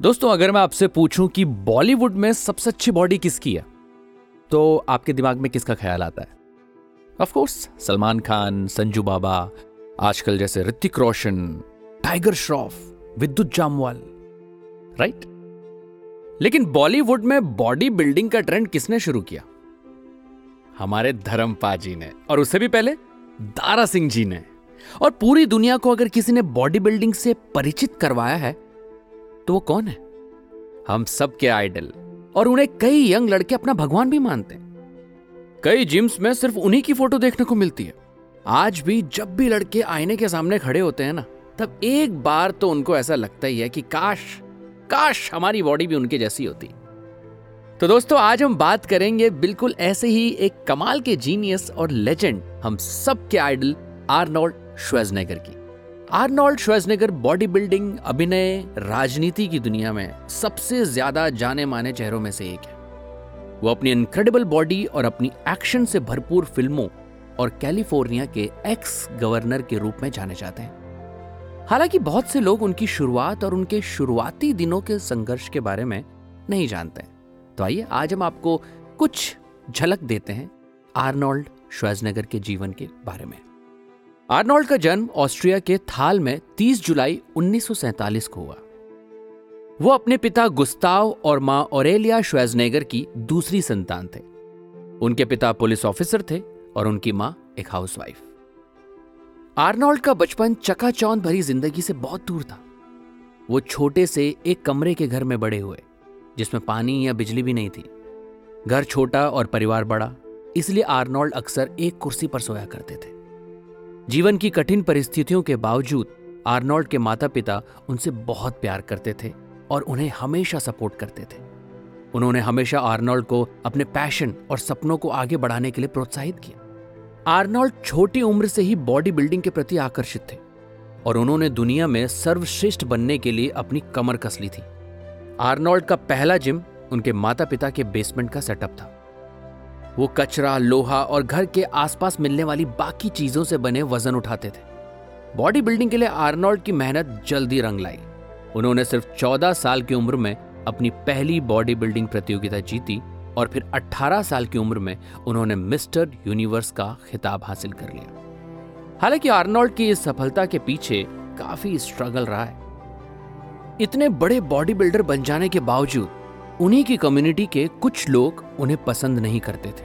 दोस्तों, अगर मैं आपसे पूछूँ कि बॉलीवुड में सबसे अच्छी बॉडी किसकी है तो आपके दिमाग में किसका ख्याल आता है? ऑफ़ कोर्स सलमान खान, संजू बाबा, आजकल जैसे ऋतिक रोशन, टाइगर श्रॉफ, विद्युत जामवाल राइट लेकिन बॉलीवुड में बॉडी बिल्डिंग का ट्रेंड किसने शुरू किया? हमारे धर्मपा जी ने, और उससे भी पहले दारा सिंह जी ने। और पूरी दुनिया को अगर किसी ने बॉडी बिल्डिंग से परिचित करवाया है तो वो कौन है? हम सबके आइडल, और उन्हें कई यंग लड़के अपना भगवान भी मानते हैं। कई जिम्स में सिर्फ़ उन्हीं की फ़ोटो देखने को मिलती है। आज भी जब भी लड़के आईने के सामने खड़े होते हैं ना, तब एक बार तो उनको ऐसा लगता ही है कि काश काश हमारी बॉडी भी उनके जैसी होती। तो दोस्तों, आज हम बात करेंगे बिल्कुल ऐसे ही एक कमाल के जीनियस और लेजेंड हम सबके आइडल आर्नोल्ड श्वेजनेगर की। आर्नोल्ड श्वेजनेगर बॉडी बिल्डिंग अभिनय राजनीति की दुनिया में सबसे ज़्यादा जाने माने चेहरों में से एक है। वो अपनी इनक्रेडिबल बॉडी और अपनी एक्शन से भरपूर फ़िल्मों और कैलिफ़ोर्निया के एक्स गवर्नर के रूप में जाने जाते हैं। हालाँकि बहुत से लोग उनकी शुरुआत और उनके शुरुआती दिनों के संघर्ष के बारे में नहीं जानते तो आइए, आज हम आपको कुछ झलक देते हैं आर्नोल्ड श्वेजनगर के जीवन के बारे में। आर्नोल्ड का जन्म ऑस्ट्रिया के थाल में 30 जुलाई 1947 को हुआ। वो अपने पिता गुस्ताव और माँ ओरेलिया श्वेजनेगर की दूसरी संतान थे। उनके पिता पुलिस ऑफिसर थे और उनकी माँ एक हाउसवाइफ। आर्नोल्ड का बचपन चकाचौंध भरी ज़िंदगी से बहुत दूर था। वो छोटे से एक कमरे के घर में बड़े हुए, जिसमें पानी या बिजली भी नहीं थी। घर छोटा और परिवार बड़ा, इसलिए आर्नोल्ड अक्सर एक कुर्सी पर सोया करते थे। जीवन की कठिन परिस्थितियों के बावजूद, आर्नोल्ड के माता पिता उनसे बहुत प्यार करते थे और उन्हें हमेशा सपोर्ट करते थे। उन्होंने हमेशा आर्नोल्ड को अपने पैशन और सपनों को आगे बढ़ाने के लिए प्रोत्साहित किया। आर्नोल्ड छोटी उम्र से ही बॉडी बिल्डिंग के प्रति आकर्षित थे और उन्होंने दुनिया में सर्वश्रेष्ठ बनने के लिए अपनी कमर कस ली थी। आर्नोल्ड का पहला जिम उनके माता पिता के बेसमेंट का सेटअप था। वो कचरा, लोहा और घर के आसपास मिलने वाली बाकी चीज़ों से बने वज़न उठाते थे। बॉडी बिल्डिंग के लिए आर्नोल्ड की मेहनत जल्दी रंग लाई। उन्होंने सिर्फ़ 14 साल की उम्र में अपनी पहली बॉडी बिल्डिंग प्रतियोगिता जीती और फिर 18 साल की उम्र में उन्होंने मिस्टर यूनिवर्स का खिताब हासिल कर लिया। हालाँकि आर्नोल्ड की इस सफलता के पीछे काफ़ी स्ट्रगल रहा है। इतने बड़े बॉडी बिल्डर बन जाने के बावजूद उन्हीं की कम्युनिटी के कुछ लोग उन्हें पसंद नहीं करते थे।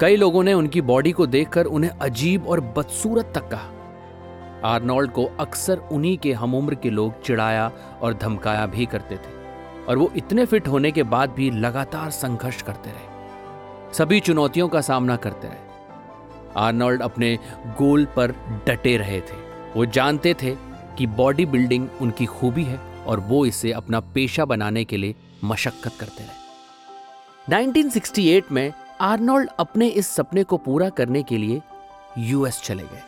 कई लोगों ने उनकी बॉडी को देखकर उन्हें अजीब और बदसूरत तक कहा। आर्नोल्ड को अक्सर उन्हीं के हम उम्र के लोग चिढ़ाया और धमकाया भी करते थे, और वो इतने फिट होने के बाद भी लगातार संघर्ष करते रहे। सभी चुनौतियों का सामना करते रहे। आर्नोल्ड अपने गोल पर डटे रहे थे। वो जानते थे कि बॉडी बिल्डिंग उनकी खूबी है और वो इसे अपना पेशा बनाने के लिए मशक्कत करते रहे। 1968 में आर्नोल्ड अपने इस सपने को पूरा करने के लिए यूएस चले गए।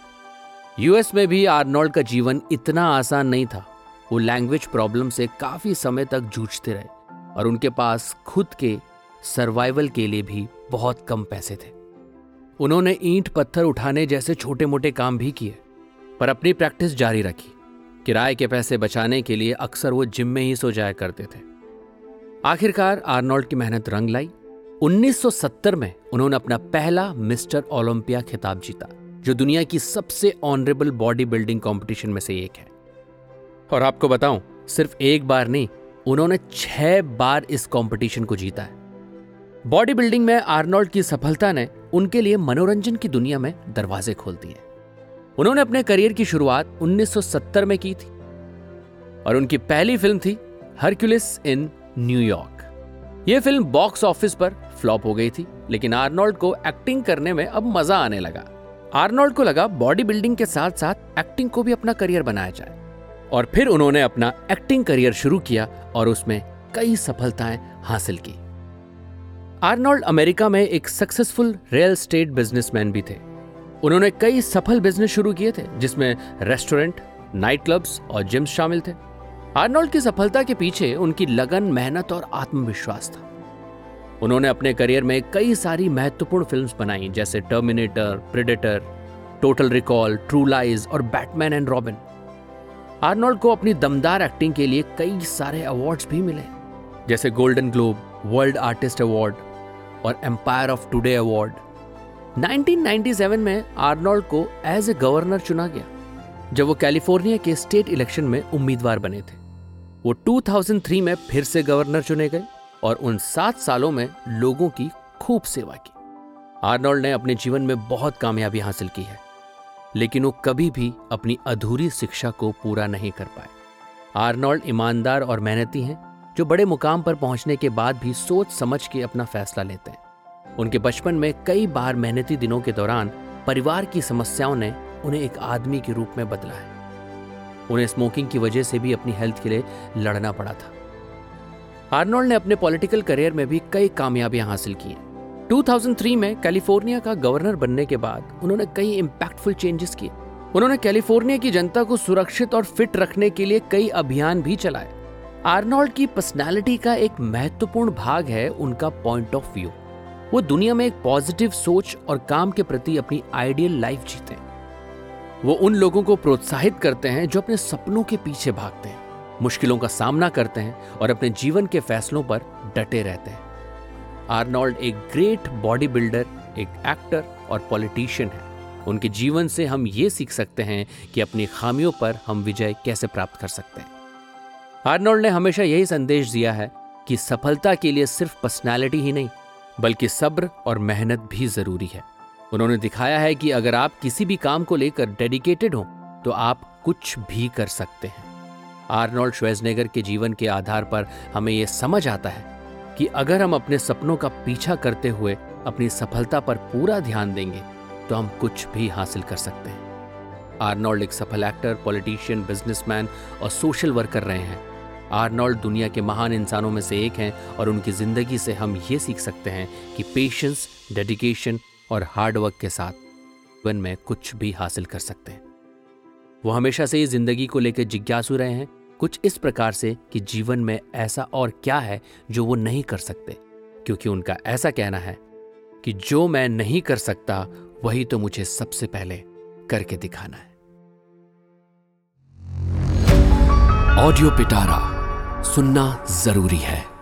यूएस में भी आर्नोल्ड का जीवन इतना आसान नहीं था। वो लैंग्वेज प्रॉब्लम से काफ़ी समय तक जूझते रहे और उनके पास खुद के सर्वाइवल के लिए भी बहुत कम पैसे थे। उन्होंने ईंट पत्थर उठाने जैसे छोटे मोटे काम भी किए, पर अपनी प्रैक्टिस जारी रखी किराए के पैसे बचाने के लिए अक्सर वो जिम में ही सो जाया करते थे। आखिरकार आर्नोल्ड की मेहनत रंग लाई। 1970 में उन्होंने अपना पहला मिस्टर ओलंपिया खिताब जीता, जो दुनिया की सबसे ऑनरेबल बॉडी बिल्डिंग कॉम्पिटिशन में से एक है। और आपको बताऊँ, सिर्फ़ एक बार नहीं, उन्होंने छह बार इस कंपटीशन को जीता है। बॉडी बिल्डिंग में आर्नोल्ड की सफलता ने उनके लिए मनोरंजन की दुनिया में दरवाजे खोल दिए। उन्होंने अपने करियर की शुरुआत 1970 में की थी। और उनकी पहली फ़िल्म थी हरक्यूलिस इन न्यूयॉर्क यह फ़िल्म बॉक्स ऑफ़िस पर फ्लॉप हो गई थी, लेकिन आर्नोल्ड को एक्टिंग करने में अब मज़ा आने लगा। आर्नोल्ड को लगा बॉडी बिल्डिंग के साथ साथ एक्टिंग को भी अपना करियर बनाया जाए। और फिर उन्होंने अपना एक्टिंग करियर शुरू किया और उसमें कई सफलताएँ हासिल की। आर्नोल्ड अमेरिका में एक सक्सेसफुल रियल स्टेट बिजनेसमैन भी थे। उन्होंने कई सफल बिज़नेस शुरू किए थे, जिसमें रेस्टोरेंट नाइट क्लब्स और जिम्स शामिल थे। आर्नोल्ड की सफलता के पीछे उनकी लगन, मेहनत और आत्मविश्वास था। उन्होंने अपने करियर में कई सारी महत्वपूर्ण फिल्म्स बनाई, जैसे Terminator, Predator, Total Recall, True Lies और बैटमैन एंड रॉबिन। आर्नोल्ड को अपनी दमदार एक्टिंग के लिए कई सारे अवार्ड्स भी मिले, जैसे Golden Globe, World Artist Award और एम्पायर ऑफ़ टुडे अवार्ड। 1997 में आर्नोल्ड को एज ए गवर्नर चुना गया, जब वो कैलिफ़ोर्निया के स्टेट इलेक्शन में उम्मीदवार बने थे। वो 2003 में फिर से गवर्नर चुने गए और उन सात सालों में लोगों की खूब सेवा की। आर्नोल्ड ने अपने जीवन में बहुत कामयाबी हासिल की है, लेकिन वो कभी भी अपनी अधूरी शिक्षा को पूरा नहीं कर पाए। आर्नोल्ड ईमानदार और मेहनती हैं, जो बड़े मुकाम पर पहुँचने के बाद भी सोच समझ के अपना फैसला लेते हैं। उनके बचपन में कई बार मेहनती दिनों के दौरान परिवार की समस्याओं ने उन्हें एक आदमी के रूप में बदला है। उन्हें स्मोकिंग की वजह से भी अपनी हेल्थ के लिए लड़ना पड़ा था। आर्नोल्ड ने अपने पॉलिटिकल करियर में भी कई कामयाबियाँ हासिल की हैं। 2003 में कैलिफ़ोर्निया का गवर्नर बनने के बाद उन्होंने कई इम्पैक्टफुल चेंजेस किए। उन्होंने कैलिफ़ोर्निया की जनता को सुरक्षित और फिट रखने के लिए कई अभियान भी चलाए। आर्नोल्ड की पर्सनैलिटी का एक महत्वपूर्ण भाग है उनका पॉइंट ऑफ़ व्यू वो दुनिया में एक पॉजिटिव सोच और काम के प्रति अपनी आइडियल लाइफ जीते वो उन लोगों को प्रोत्साहित करते हैं जो अपने सपनों के पीछे भागते हैं, मुश्किलों का सामना करते हैं और अपने जीवन के फैसलों पर डटे रहते हैं। आर्नोल्ड एक ग्रेट बॉडी बिल्डर एक एक्टर और पॉलिटिशियन है। उनके जीवन से हम ये सीख सकते हैं कि अपनी खामियों पर हम विजय कैसे प्राप्त कर सकते हैं। आर्नोल्ड ने हमेशा यही संदेश दिया है कि सफलता के लिए सिर्फ़ पर्सनैलिटी ही नहीं, बल्कि सब्र और मेहनत भी ज़रूरी है। उन्होंने दिखाया है कि अगर आप किसी भी काम को लेकर डेडिकेटेड हो तो आप कुछ भी कर सकते हैं। आर्नोल्ड श्वेजनेगर के जीवन के आधार पर हमें यह समझ आता है कि अगर हम अपने सपनों का पीछा करते हुए अपनी सफलता पर पूरा ध्यान देंगे तो हम कुछ भी हासिल कर सकते हैं। आर्नोल्ड एक सफल एक्टर, पॉलिटिशियन, बिजनेसमैन और सोशल वर्कर रहे हैं। आर्नोल्ड दुनिया के महान इंसानों में से एक हैं और उनकी ज़िंदगी से हम ये सीख सकते हैं कि पेशेंस, डेडिकेशन और हार्डवर्क के साथ जीवन में कुछ भी हासिल कर सकते हैं। वो हमेशा से ही ज़िंदगी को लेकर जिज्ञासु रहे हैं, कुछ इस प्रकार से कि जीवन में ऐसा और क्या है जो वो नहीं कर सकते, क्योंकि उनका ऐसा कहना है कि जो मैं नहीं कर सकता, वही तो मुझे सबसे पहले करके दिखाना है। ऑडियो पिटारा सुनना ज़रूरी है।